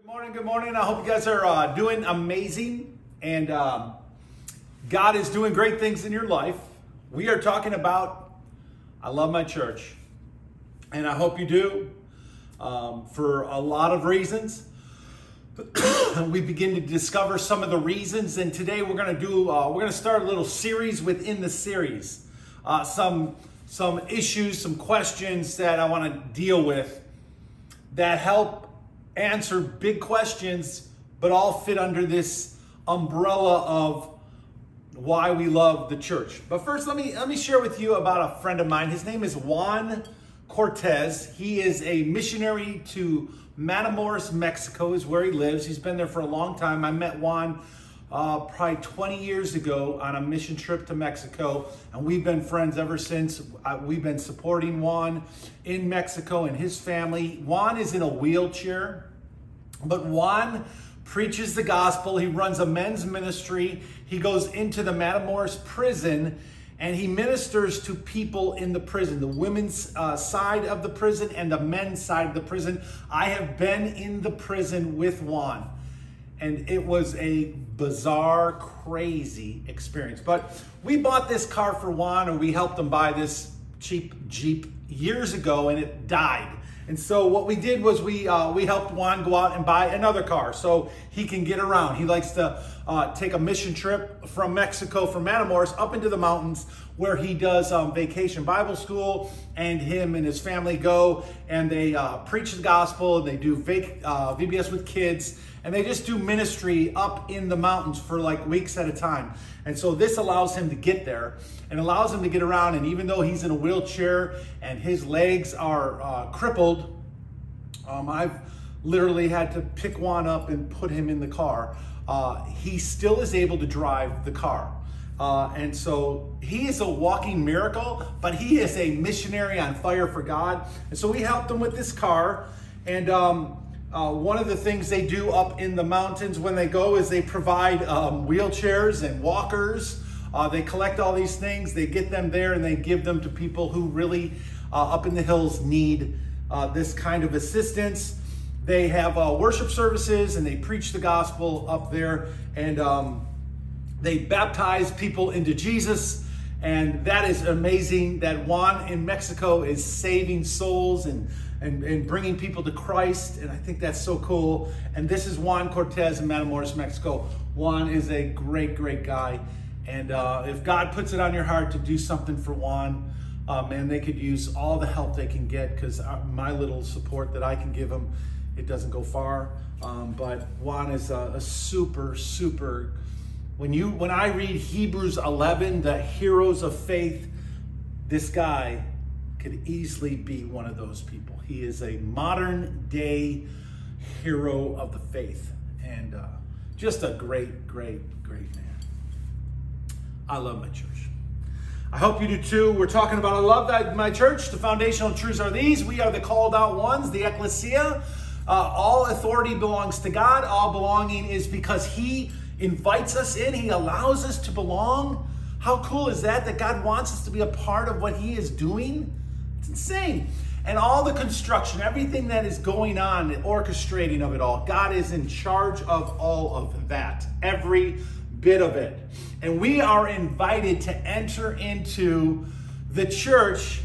Good morning, good morning. I hope you guys are uh, doing amazing and um, God is doing great things in your life. We are talking about I love my church, and I hope you do um, for a lot of reasons. we begin to discover some of the reasons, and today we're going to do uh, we're going to start a little series within the series. Uh, some some issues, some questions that I want to deal with that help answer big questions, but all fit under this umbrella of why we love the church. But first, let me let me share with you about a friend of mine. His name is Juan Cortez. He is a missionary to Matamoros, Mexico, is where he lives. He's been there for a long time. I met Juan uh, probably 20 years ago on a mission trip to Mexico, and we've been friends ever since. We've been supporting Juan in Mexico and his family. Juan is in a wheelchair, but Juan preaches the gospel. He runs a men's ministry. He goes into the Matamoros prison and he ministers to people in the prison, the women's uh, side of the prison and the men's side of the prison. I have been in the prison with Juan and it was a bizarre, crazy experience. But we bought this car for Juan, or we helped him buy this cheap Jeep years ago, and it died. And so what we did was we uh, we helped Juan go out and buy another car so he can get around. He likes to uh, take a mission trip from Mexico, from Matamoros, up into the mountains where he does um, vacation Bible school, and him and his family go and they uh, preach the gospel. And they do vac- uh, VBS with kids and they just do ministry up in the mountains for like weeks at a time. And so this allows him to get there and allows him to get around. And even though he's in a wheelchair and his legs are uh, crippled, um, I've literally had to pick Juan up and put him in the car. Uh, he still is able to drive the car. Uh, and so he is a walking miracle, but he is a missionary on fire for God. And so we helped him with this car. And um, uh, one of the things they do up in the mountains when they go is they provide um, wheelchairs and walkers. Uh, they collect all these things, they get them there, and they give them to people who really uh, up in the hills need uh, this kind of assistance. They have uh, worship services and they preach the gospel up there, and um, they baptize people into Jesus. And that is amazing that Juan in Mexico is saving souls and and, and bringing people to Christ. And I think that's so cool. And this is Juan Cortez in Matamoros, Mexico. Juan is a great, great guy. And uh, if God puts it on your heart to do something for Juan, uh, man, they could use all the help they can get because uh, my little support that I can give them, it doesn't go far. Um, but Juan is a, a super, super. When you when I read Hebrews 11, the heroes of faith, this guy could easily be one of those people. He is a modern day hero of the faith and uh, just a great, great, great man. I love my church. I hope you do too. We're talking about I love my church. The foundational truths are these we are the called out ones, the ecclesia. Uh, all authority belongs to God. All belonging is because He invites us in, He allows us to belong. How cool is that? That God wants us to be a part of what He is doing? It's insane. And all the construction, everything that is going on, the orchestrating of it all, God is in charge of all of that, every bit of it. And we are invited to enter into the church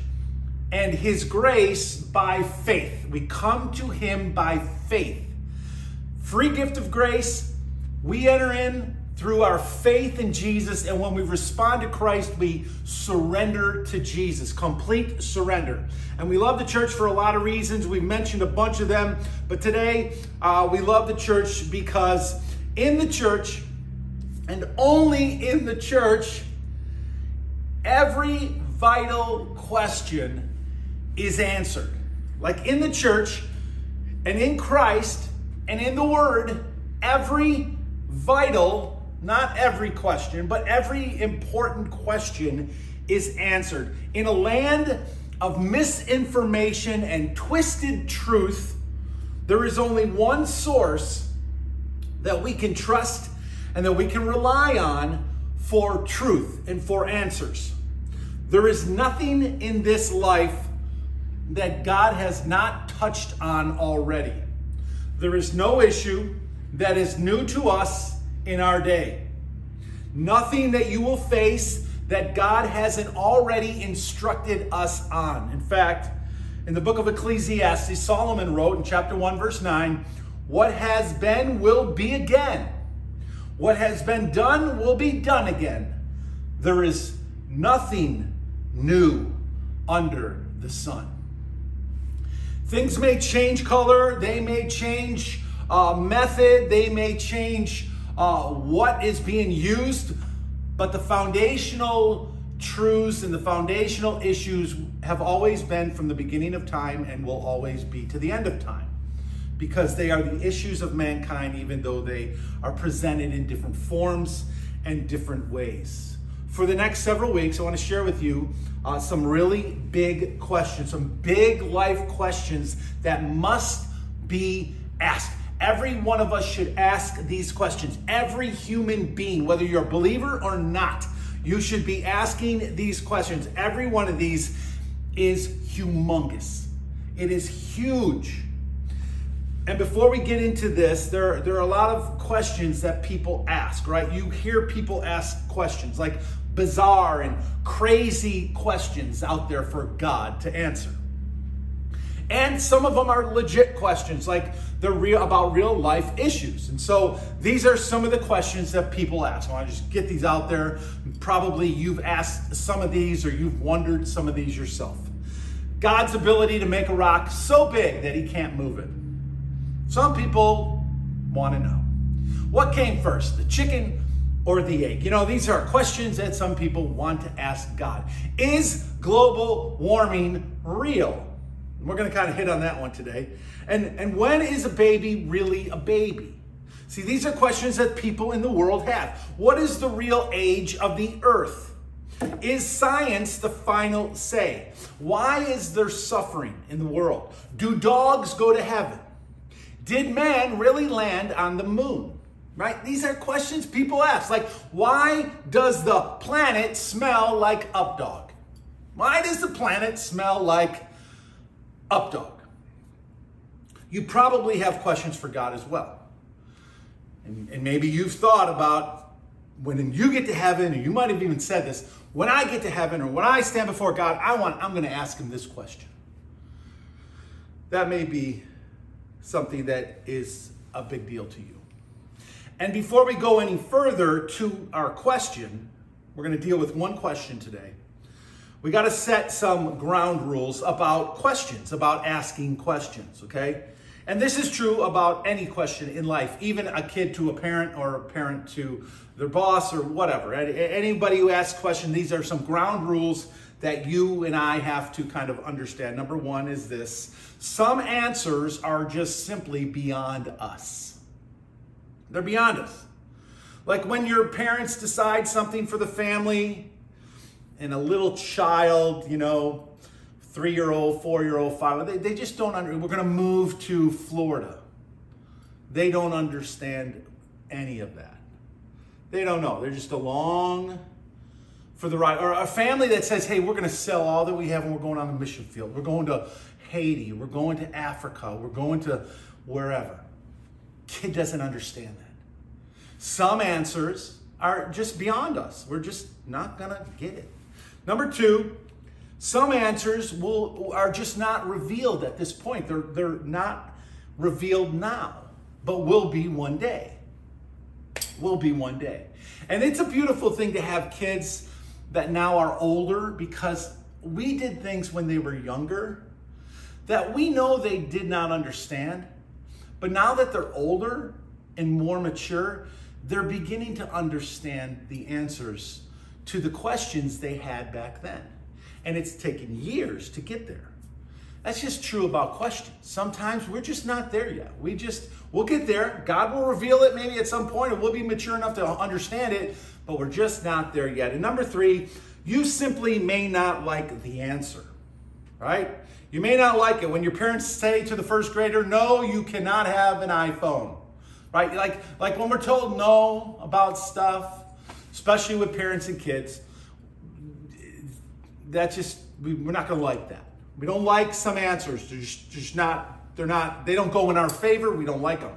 and his grace by faith. We come to him by faith. Free gift of grace, we enter in through our faith in Jesus. And when we respond to Christ, we surrender to Jesus, complete surrender. And we love the church for a lot of reasons. We've mentioned a bunch of them. But today, uh, we love the church because in the church, and only in the church, every vital question is answered. Like in the church, and in Christ, and in the Word, every vital not every question, but every important question is answered. In a land of misinformation and twisted truth, there is only one source that we can trust and that we can rely on for truth and for answers. There is nothing in this life that God has not touched on already. There is no issue that is new to us in our day. Nothing that you will face that God hasn't already instructed us on. In fact, in the book of Ecclesiastes, Solomon wrote in chapter 1, verse 9, What has been will be again. What has been done will be done again. There is nothing new under the sun. Things may change color, they may change uh, method, they may change uh, what is being used, but the foundational truths and the foundational issues have always been from the beginning of time and will always be to the end of time because they are the issues of mankind, even though they are presented in different forms and different ways. For the next several weeks, I want to share with you uh, some really big questions, some big life questions that must be asked. Every one of us should ask these questions. Every human being, whether you're a believer or not, you should be asking these questions. Every one of these is humongous. It is huge. And before we get into this, there, there are a lot of questions that people ask, right? You hear people ask questions like bizarre and crazy questions out there for God to answer. And some of them are legit questions, like they're real about real life issues. And so these are some of the questions that people ask. I want to just get these out there. Probably you've asked some of these or you've wondered some of these yourself. God's ability to make a rock so big that he can't move it. Some people want to know. What came first, the chicken or the egg? You know, these are questions that some people want to ask God. Is global warming real? We're going to kind of hit on that one today. And, and when is a baby really a baby? See, these are questions that people in the world have. What is the real age of the earth? Is science the final say? Why is there suffering in the world? Do dogs go to heaven? Did man really land on the moon? Right? These are questions people ask. Like, why does the planet smell like updog? Why does the planet smell like updog. You probably have questions for God as well. And, and maybe you've thought about when you get to heaven, or you might have even said this, when I get to heaven or when I stand before God, I want I'm going to ask him this question. That may be something that is a big deal to you. And before we go any further to our question, we're going to deal with one question today we got to set some ground rules about questions, about asking questions, okay? And this is true about any question in life, even a kid to a parent or a parent to their boss or whatever. Anybody who asks questions, these are some ground rules that you and I have to kind of understand. Number one is this some answers are just simply beyond us, they're beyond us. Like when your parents decide something for the family, and a little child, you know, three year old, four year old, five, they, they just don't under, we're going to move to Florida. They don't understand any of that. They don't know. They're just along for the ride. Or a family that says, hey, we're going to sell all that we have and we're going on the mission field. We're going to Haiti. We're going to Africa. We're going to wherever. Kid doesn't understand that. Some answers are just beyond us. We're just not going to get it. Number two, some answers will are just not revealed at this point. They're, they're not revealed now, but will be one day. Will be one day. And it's a beautiful thing to have kids that now are older because we did things when they were younger that we know they did not understand. But now that they're older and more mature, they're beginning to understand the answers to the questions they had back then. And it's taken years to get there. That's just true about questions. Sometimes we're just not there yet. We just, we'll get there. God will reveal it maybe at some point and we'll be mature enough to understand it, but we're just not there yet. And number three, you simply may not like the answer, right? You may not like it when your parents say to the first grader, no, you cannot have an iPhone, right? Like, like when we're told no about stuff, especially with parents and kids, that's just, we, are not going to like that. We don't like some answers. They're just, just not they're not, they don't go in our favor, we don't like them.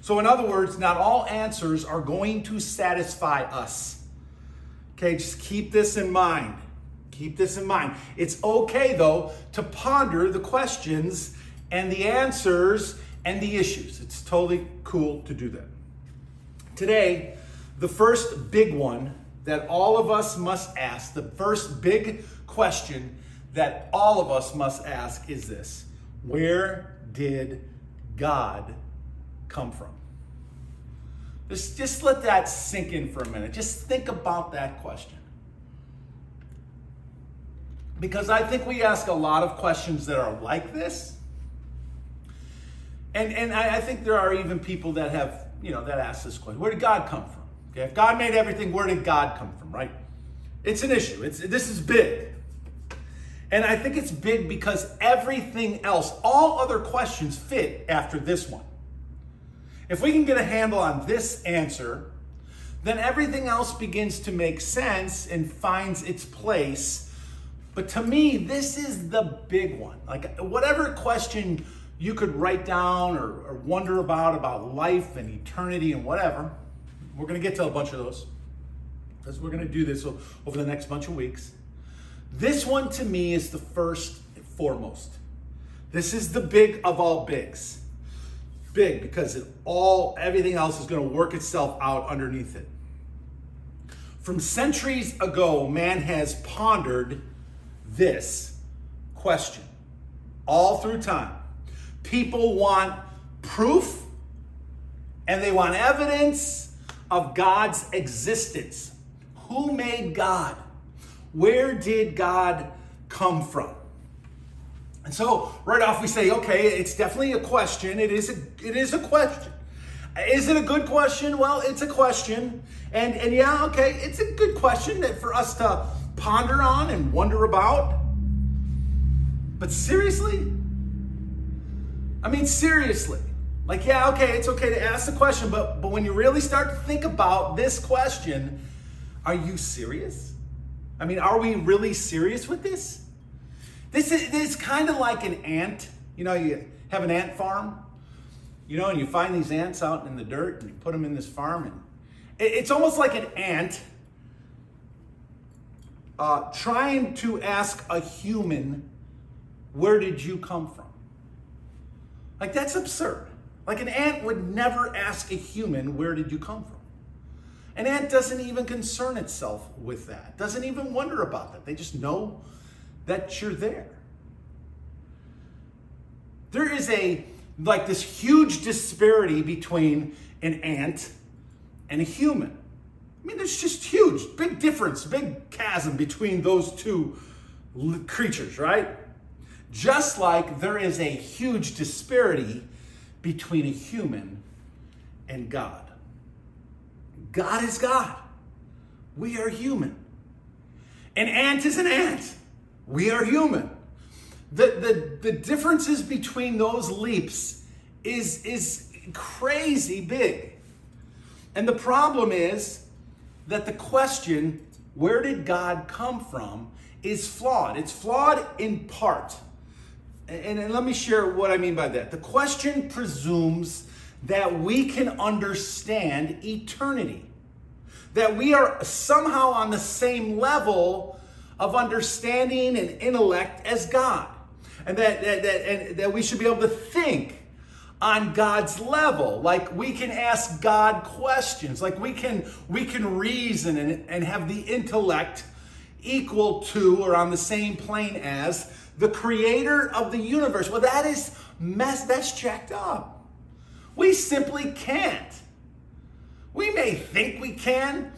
So, in other words, not all answers are going to satisfy us. Okay, just keep this in mind. Keep this in mind. It's okay, though, to ponder the questions and the answers and the issues. It's totally cool to do that. Today, the first big one that all of us must ask, the first big question that all of us must ask is this Where did God come from? Just, just let that sink in for a minute. Just think about that question. Because I think we ask a lot of questions that are like this. And, and I, I think there are even people that have, you know, that ask this question Where did God come from? Okay, if God made everything, where did God come from, right? It's an issue. It's, this is big. And I think it's big because everything else, all other questions fit after this one. If we can get a handle on this answer, then everything else begins to make sense and finds its place. But to me, this is the big one. Like, whatever question you could write down or, or wonder about, about life and eternity and whatever, we're going to get to a bunch of those because we're going to do this over the next bunch of weeks. This one to me is the first and foremost. This is the big of all bigs. Big because it all everything else is going to work itself out underneath it. From centuries ago, man has pondered this question all through time. People want proof and they want evidence of God's existence. Who made God? Where did God come from? And so right off we say, okay, it's definitely a question. It is a, it is a question. Is it a good question? Well, it's a question. And, and yeah, okay, it's a good question that for us to ponder on and wonder about. But seriously? I mean, seriously. Like, yeah, okay, it's okay to ask the question, but, but when you really start to think about this question, are you serious? I mean, are we really serious with this? This is, this kind of like an ant. You know, you have an ant farm, you know, and you find these ants out in the dirt and you put them in this farm. And it's almost like an ant uh, trying to ask a human, where did you come from? Like, that's absurd. Like, an ant would never ask a human, where did you come from? An ant doesn't even concern itself with that, doesn't even wonder about that. They just know that you're there. There is a, like, this huge disparity between an ant and a human. I mean, there's just huge, big difference, big chasm between those two creatures, right? Just like there is a huge disparity between a human and God. God is God. We are human. An ant is an ant. We are human. The, the, the differences between those leaps is, is crazy big. And the problem is that the question, where did God come from, is flawed. It's flawed in part. And, and let me share what I mean by that. The question presumes that we can understand eternity, that we are somehow on the same level of understanding and intellect as God, and that, that, that, and that we should be able to think on God's level. Like we can ask God questions, like we can we can reason and, and have the intellect equal to or on the same plane as the creator of the universe. Well, that is mess, that's checked up. We simply can't. We may think we can,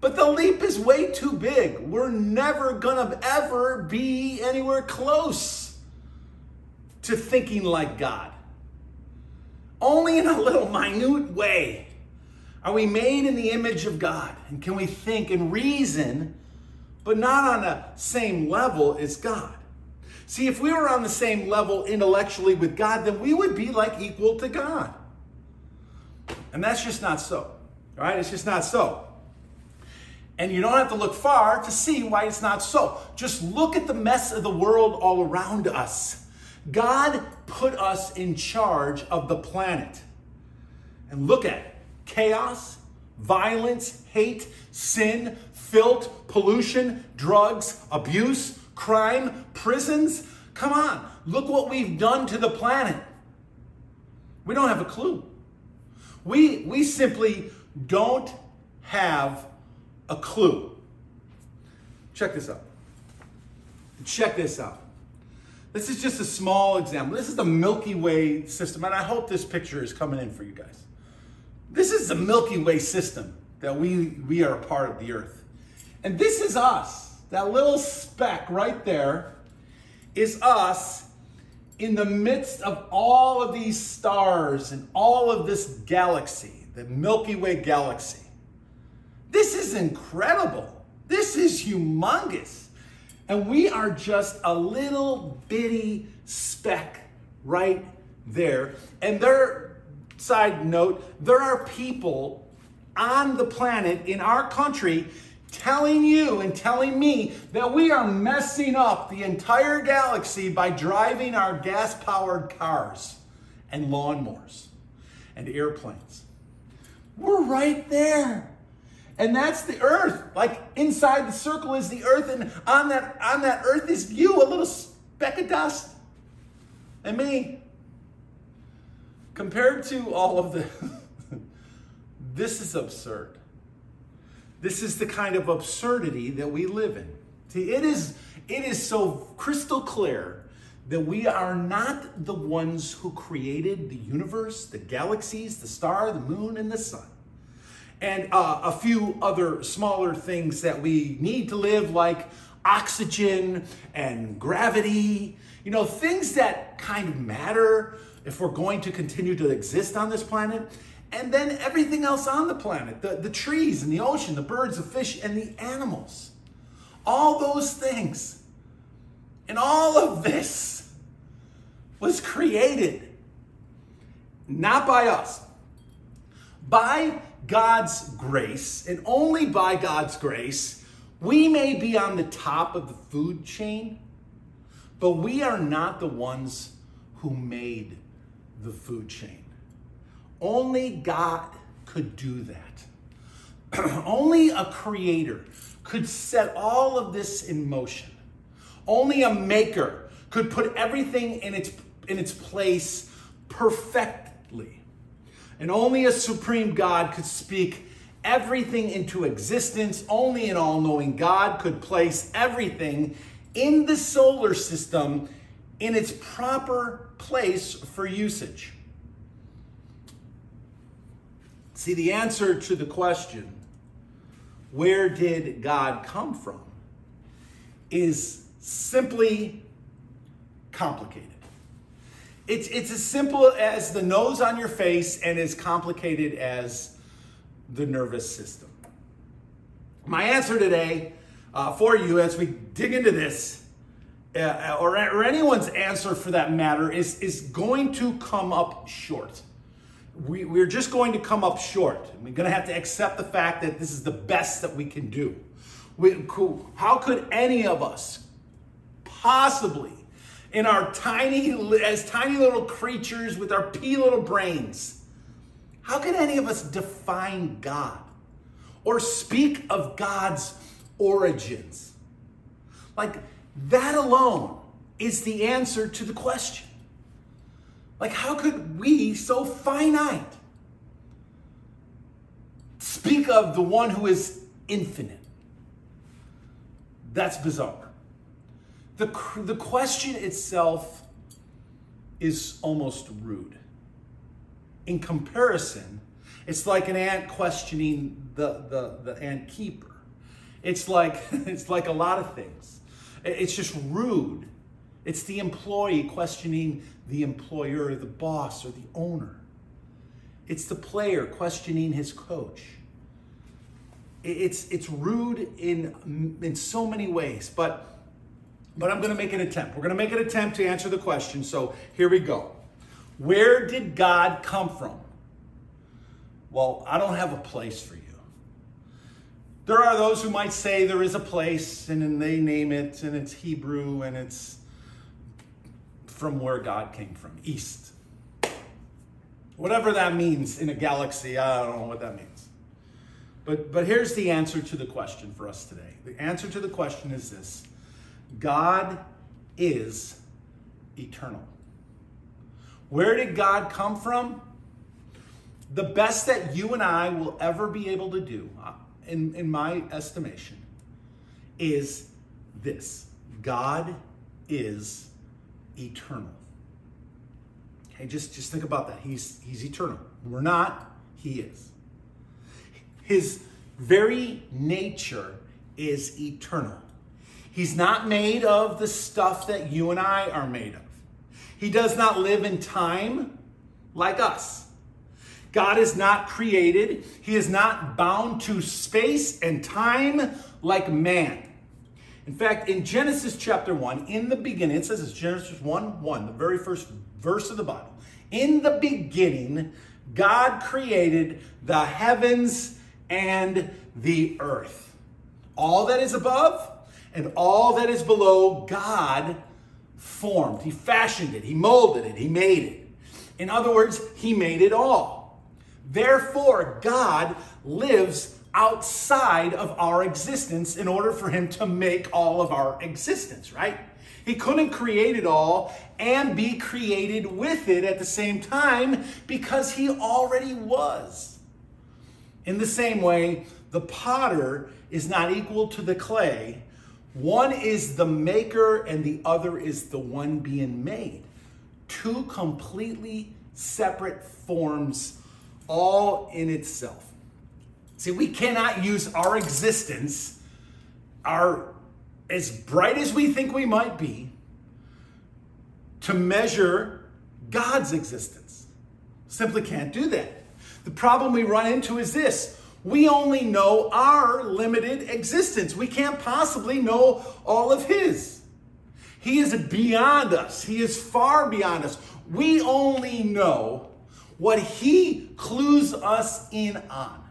but the leap is way too big. We're never gonna ever be anywhere close to thinking like God. Only in a little minute way are we made in the image of God. And can we think and reason, but not on the same level as God? See, if we were on the same level intellectually with God, then we would be like equal to God. And that's just not so. Right? It's just not so. And you don't have to look far to see why it's not so. Just look at the mess of the world all around us. God put us in charge of the planet. And look at it chaos, violence, hate, sin, filth, pollution, drugs, abuse, crime, prisons. Come on, look what we've done to the planet. We don't have a clue. We, we simply don't have a clue. Check this out. Check this out. This is just a small example. This is the Milky Way system, and I hope this picture is coming in for you guys. This is the Milky Way system that we, we are a part of the earth. And this is us. That little speck right there is us in the midst of all of these stars and all of this galaxy, the Milky Way galaxy. This is incredible. This is humongous. And we are just a little bitty speck right there. And there, side note, there are people on the planet in our country telling you and telling me that we are messing up the entire galaxy by driving our gas powered cars and lawnmowers and airplanes. We're right there. And that's the earth. Like inside the circle is the earth, and on that on that earth is you, a little speck of dust. And me. Compared to all of the this is absurd. This is the kind of absurdity that we live in. See, it is it is so crystal clear that we are not the ones who created the universe, the galaxies, the star, the moon, and the sun and uh, a few other smaller things that we need to live, like oxygen and gravity, you know, things that kind of matter if we're going to continue to exist on this planet. And then everything else on the planet the, the trees and the ocean, the birds, the fish, and the animals. All those things. And all of this was created not by us, by God's grace, and only by God's grace, we may be on the top of the food chain, but we are not the ones who made the food chain. Only God could do that. Only a creator could set all of this in motion. Only a maker could put everything in its, in its place perfectly. And only a supreme God could speak everything into existence. Only an all knowing God could place everything in the solar system in its proper place for usage. See, the answer to the question, where did God come from, is simply complicated. It's, it's as simple as the nose on your face and as complicated as the nervous system. My answer today uh, for you as we dig into this, uh, or, or anyone's answer for that matter, is, is going to come up short. We, we're just going to come up short. We're going to have to accept the fact that this is the best that we can do. We, how could any of us possibly in our tiny, as tiny little creatures with our pea little brains. How can any of us define God or speak of God's origins? Like, that alone is the answer to the question. Like, how could we, so finite, speak of the one who is infinite? That's bizarre. The, the question itself is almost rude. In comparison, it's like an ant questioning the, the, the ant keeper. It's like, it's like a lot of things. It's just rude. It's the employee questioning the employer, the boss, or the owner. It's the player questioning his coach. It's, it's rude in, in so many ways, but but I'm going to make an attempt. We're going to make an attempt to answer the question. So here we go. Where did God come from? Well, I don't have a place for you. There are those who might say there is a place, and then they name it, and it's Hebrew, and it's from where God came from, east. Whatever that means in a galaxy, I don't know what that means. But, but here's the answer to the question for us today. The answer to the question is this God is eternal. Where did God come from? The best that you and I will ever be able to do, in, in my estimation, is this God is eternal. Okay, just, just think about that. He's, he's eternal. We're not, He is. His very nature is eternal. He's not made of the stuff that you and I are made of. He does not live in time like us. God is not created. He is not bound to space and time like man. In fact, in Genesis chapter 1, in the beginning, it says it's Genesis 1 1, the very first verse of the Bible. In the beginning, God created the heavens and the earth. All that is above and all that is below, God formed. He fashioned it, He molded it, He made it. In other words, He made it all. Therefore, God lives outside of our existence in order for Him to make all of our existence, right? He couldn't create it all and be created with it at the same time because He already was. In the same way, the potter is not equal to the clay. One is the maker and the other is the one being made. Two completely separate forms, all in itself. See, we cannot use our existence, our as bright as we think we might be, to measure God's existence. Simply can't do that. The problem we run into is this we only know our limited existence. We can't possibly know all of His. He is beyond us, He is far beyond us. We only know what He clues us in on.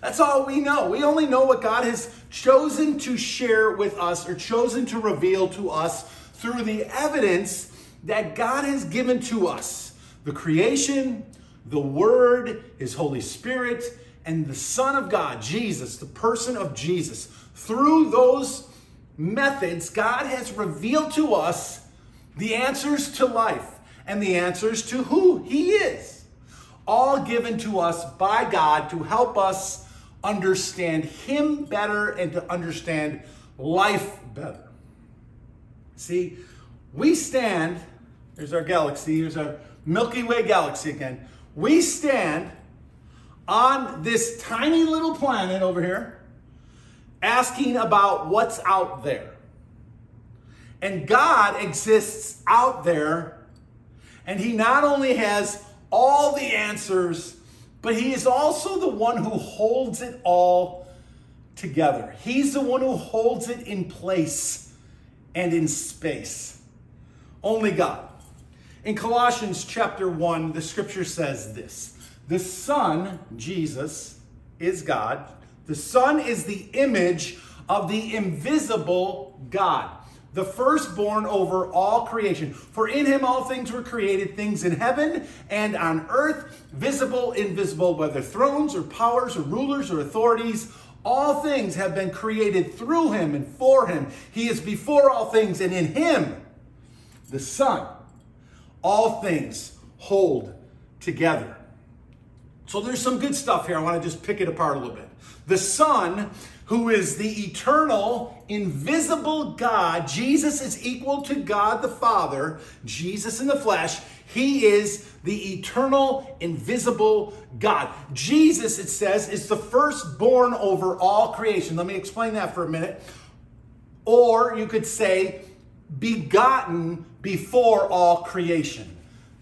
That's all we know. We only know what God has chosen to share with us or chosen to reveal to us through the evidence that God has given to us the creation, the Word, His Holy Spirit, and the Son of God, Jesus, the person of Jesus. Through those methods, God has revealed to us the answers to life and the answers to who He is. All given to us by God to help us understand Him better and to understand life better. See, we stand, here's our galaxy, here's our Milky Way galaxy again. We stand on this tiny little planet over here asking about what's out there. And God exists out there, and He not only has all the answers, but He is also the one who holds it all together. He's the one who holds it in place and in space. Only God. In Colossians chapter 1, the scripture says this The Son, Jesus, is God. The Son is the image of the invisible God, the firstborn over all creation. For in him all things were created, things in heaven and on earth, visible, invisible, whether thrones or powers or rulers or authorities. All things have been created through him and for him. He is before all things, and in him, the Son all things hold together. So there's some good stuff here. I want to just pick it apart a little bit. The Son, who is the eternal, invisible God, Jesus is equal to God the Father, Jesus in the flesh. He is the eternal, invisible God. Jesus, it says, is the firstborn over all creation. Let me explain that for a minute. Or you could say, begotten before all creation.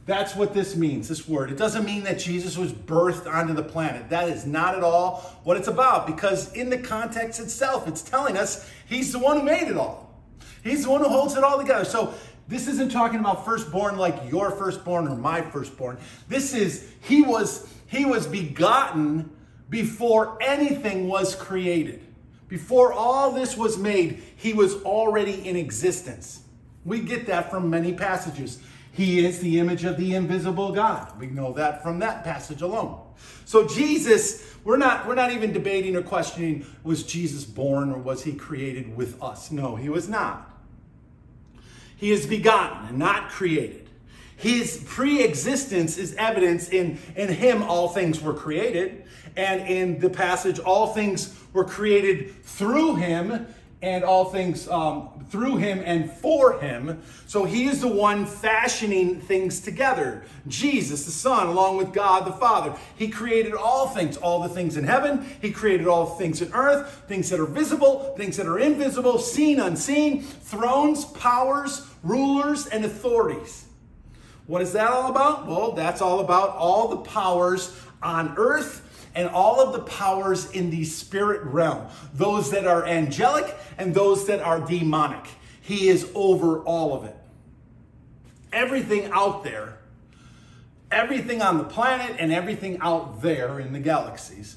That's what this means, this word. It doesn't mean that Jesus was birthed onto the planet. That is not at all what it's about because, in the context itself, it's telling us he's the one who made it all. He's the one who holds it all together. So, this isn't talking about firstborn like your firstborn or my firstborn. This is he was he was begotten before anything was created. Before all this was made, he was already in existence. We get that from many passages. He is the image of the invisible God. We know that from that passage alone. So Jesus, we're not we're not even debating or questioning was Jesus born or was he created with us? No, he was not. He is begotten and not created. His pre-existence is evidence in in him all things were created and in the passage all things were created through him and all things um, through him and for him. So he is the one fashioning things together. Jesus, the Son, along with God the Father. He created all things, all the things in heaven. He created all things in earth, things that are visible, things that are invisible, seen, unseen, thrones, powers, rulers, and authorities. What is that all about? Well, that's all about all the powers on earth and all of the powers in the spirit realm, those that are angelic and those that are demonic. He is over all of it. Everything out there, everything on the planet, and everything out there in the galaxies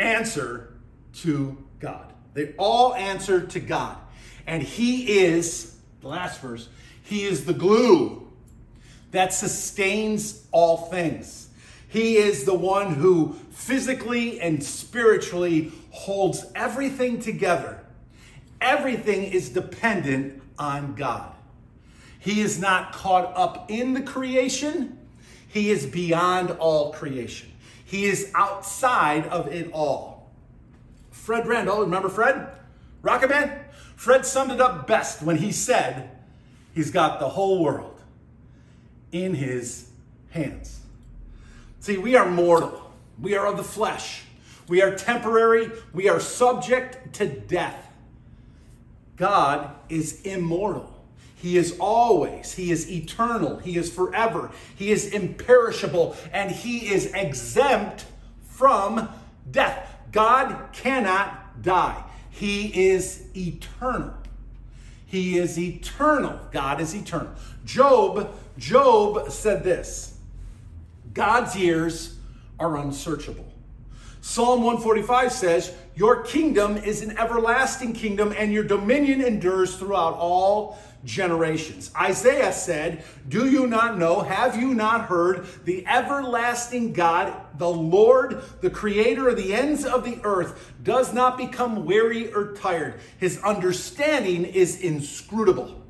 answer to God. They all answer to God. And He is, the last verse, He is the glue that sustains all things. He is the one who physically and spiritually holds everything together. Everything is dependent on God. He is not caught up in the creation, He is beyond all creation. He is outside of it all. Fred Randall, remember Fred? Rocket Man? Fred summed it up best when he said, He's got the whole world in his hands. See, we are mortal. We are of the flesh. We are temporary. We are subject to death. God is immortal. He is always, He is eternal, He is forever, He is imperishable, and He is exempt from death. God cannot die. He is eternal. He is eternal. God is eternal. Job, Job said this. God's ears are unsearchable. Psalm 145 says, Your kingdom is an everlasting kingdom, and your dominion endures throughout all generations. Isaiah said, Do you not know? Have you not heard? The everlasting God, the Lord, the creator of the ends of the earth, does not become weary or tired. His understanding is inscrutable.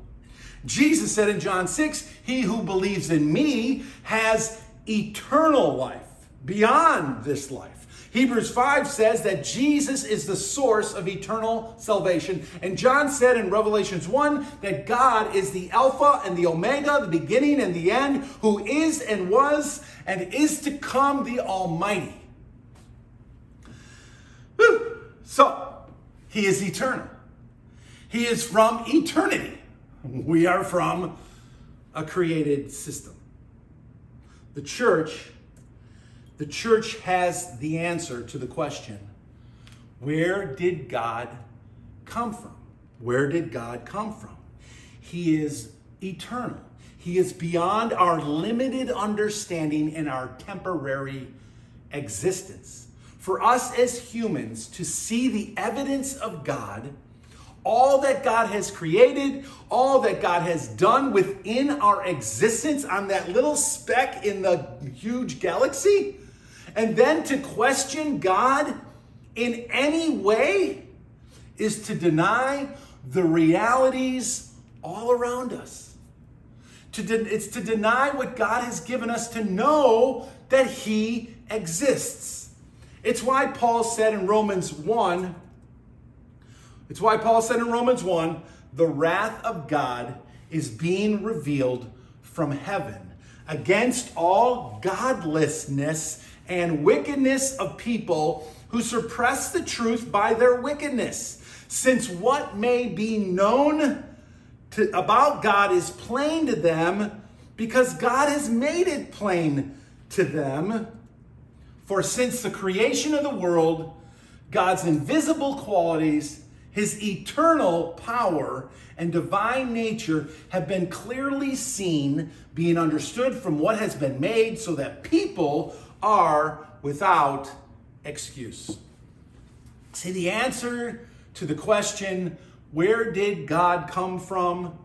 Jesus said in John 6, He who believes in me has eternal life beyond this life. Hebrews 5 says that Jesus is the source of eternal salvation. And John said in Revelations 1 that God is the Alpha and the Omega, the beginning and the end, who is and was and is to come the Almighty. So, He is eternal. He is from eternity. We are from a created system. The church, the church has the answer to the question where did God come from? Where did God come from? He is eternal. He is beyond our limited understanding and our temporary existence. For us as humans to see the evidence of God all that God has created, all that God has done within our existence on that little speck in the huge galaxy, and then to question God in any way is to deny the realities all around us. To de- it's to deny what God has given us to know that He exists. It's why Paul said in Romans 1 it's why Paul said in Romans 1 the wrath of God is being revealed from heaven against all godlessness and wickedness of people who suppress the truth by their wickedness. Since what may be known to, about God is plain to them, because God has made it plain to them. For since the creation of the world, God's invisible qualities, his eternal power and divine nature have been clearly seen, being understood from what has been made, so that people are without excuse. See, the answer to the question, where did God come from?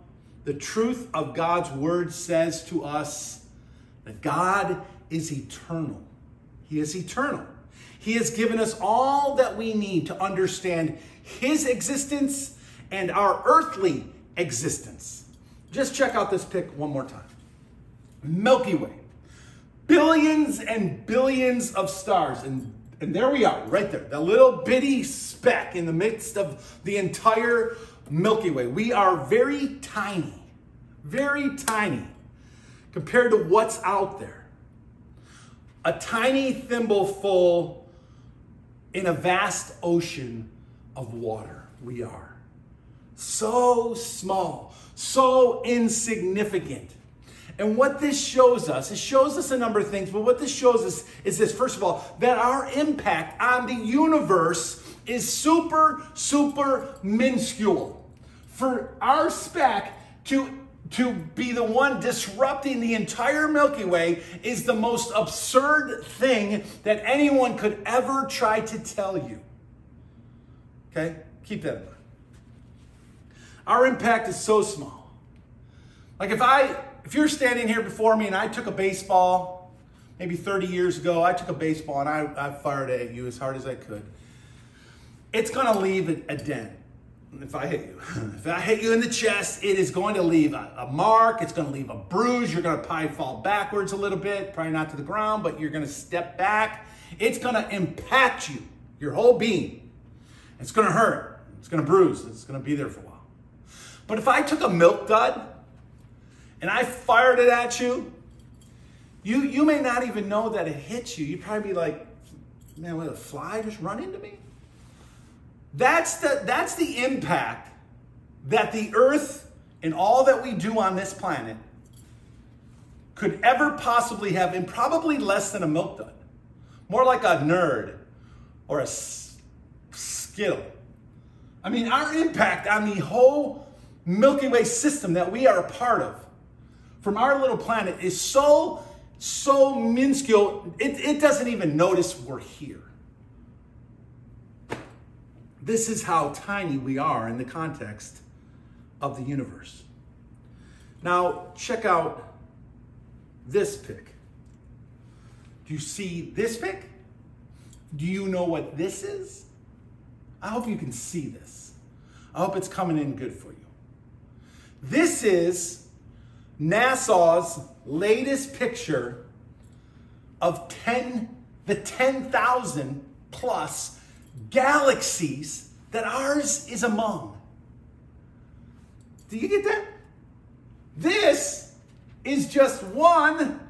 the truth of God's word says to us that God is eternal. He is eternal. He has given us all that we need to understand His existence and our earthly existence. Just check out this pic one more time Milky Way. Billions and billions of stars. And, and there we are, right there. The little bitty speck in the midst of the entire Milky Way. We are very tiny, very tiny compared to what's out there. A tiny thimbleful in a vast ocean of water. We are so small, so insignificant. And what this shows us, it shows us a number of things, but what this shows us is this first of all, that our impact on the universe is super, super minuscule. For our speck to to be the one disrupting the entire Milky Way is the most absurd thing that anyone could ever try to tell you. Okay? Keep that in mind. Our impact is so small. Like if I if you're standing here before me and I took a baseball, maybe 30 years ago, I took a baseball and I, I fired it at you as hard as I could, it's gonna leave a, a dent if I hit you. if I hit you in the chest, it is going to leave a, a mark, it's gonna leave a bruise, you're gonna probably fall backwards a little bit, probably not to the ground, but you're gonna step back. It's gonna impact you, your whole being. It's gonna hurt, it's gonna bruise, it's gonna be there for a while. But if I took a milk dud and I fired it at you, you, you may not even know that it hit you. You'd probably be like, man, what, a fly just run into me? That's the, that's the impact that the earth and all that we do on this planet could ever possibly have in probably less than a milk dud. More like a nerd or a skill. I mean, our impact on the whole Milky Way system that we are a part of from our little planet is so, so minuscule, it, it doesn't even notice we're here. This is how tiny we are in the context of the universe. Now, check out this pic. Do you see this pic? Do you know what this is? I hope you can see this. I hope it's coming in good for you. This is NASA's latest picture of 10, the 10,000 plus galaxies that ours is among. Do you get that? This is just one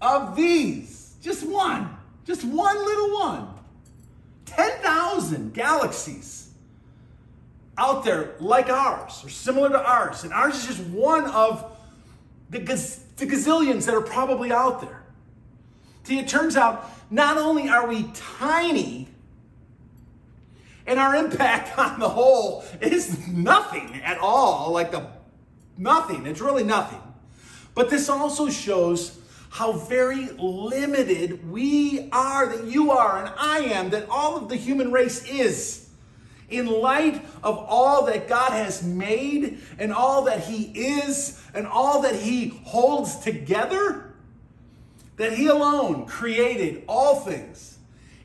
of these. Just one. Just one little one. 10,000 galaxies out there like ours or similar to ours. And ours is just one of the, gaz- the gazillions that are probably out there. See, it turns out not only are we tiny, and our impact on the whole is nothing at all, like the nothing. It's really nothing. But this also shows how very limited we are, that you are, and I am, that all of the human race is in light of all that God has made and all that He is and all that He holds together, that He alone created all things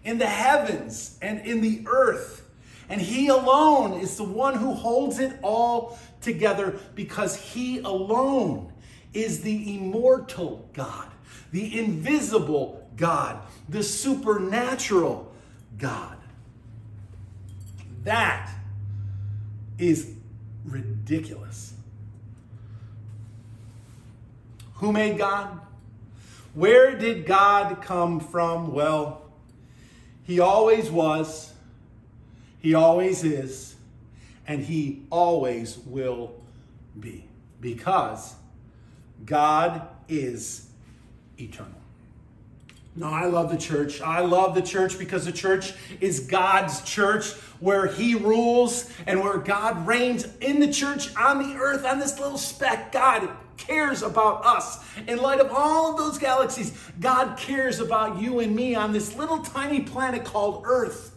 in the heavens and in the earth. And He alone is the one who holds it all together because He alone is the immortal God, the invisible God, the supernatural God. That is ridiculous. Who made God? Where did God come from? Well, He always was, He always is, and He always will be. Because God is eternal. No, I love the church. I love the church because the church is God's church where He rules and where God reigns in the church on the earth, on this little speck. God cares about us. In light of all of those galaxies, God cares about you and me on this little tiny planet called Earth.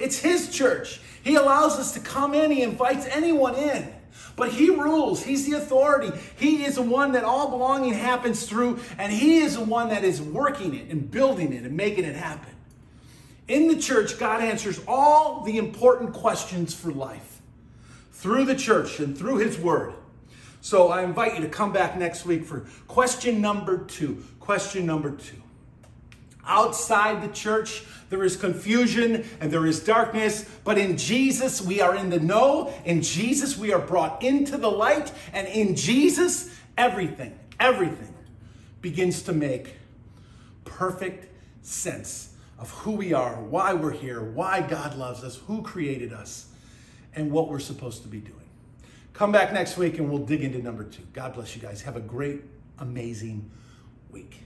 It's His church. He allows us to come in, He invites anyone in. But He rules. He's the authority. He is the one that all belonging happens through, and He is the one that is working it and building it and making it happen. In the church, God answers all the important questions for life through the church and through His Word. So I invite you to come back next week for question number two. Question number two. Outside the church, there is confusion and there is darkness, but in Jesus, we are in the know. In Jesus, we are brought into the light. And in Jesus, everything, everything begins to make perfect sense of who we are, why we're here, why God loves us, who created us, and what we're supposed to be doing. Come back next week and we'll dig into number two. God bless you guys. Have a great, amazing week.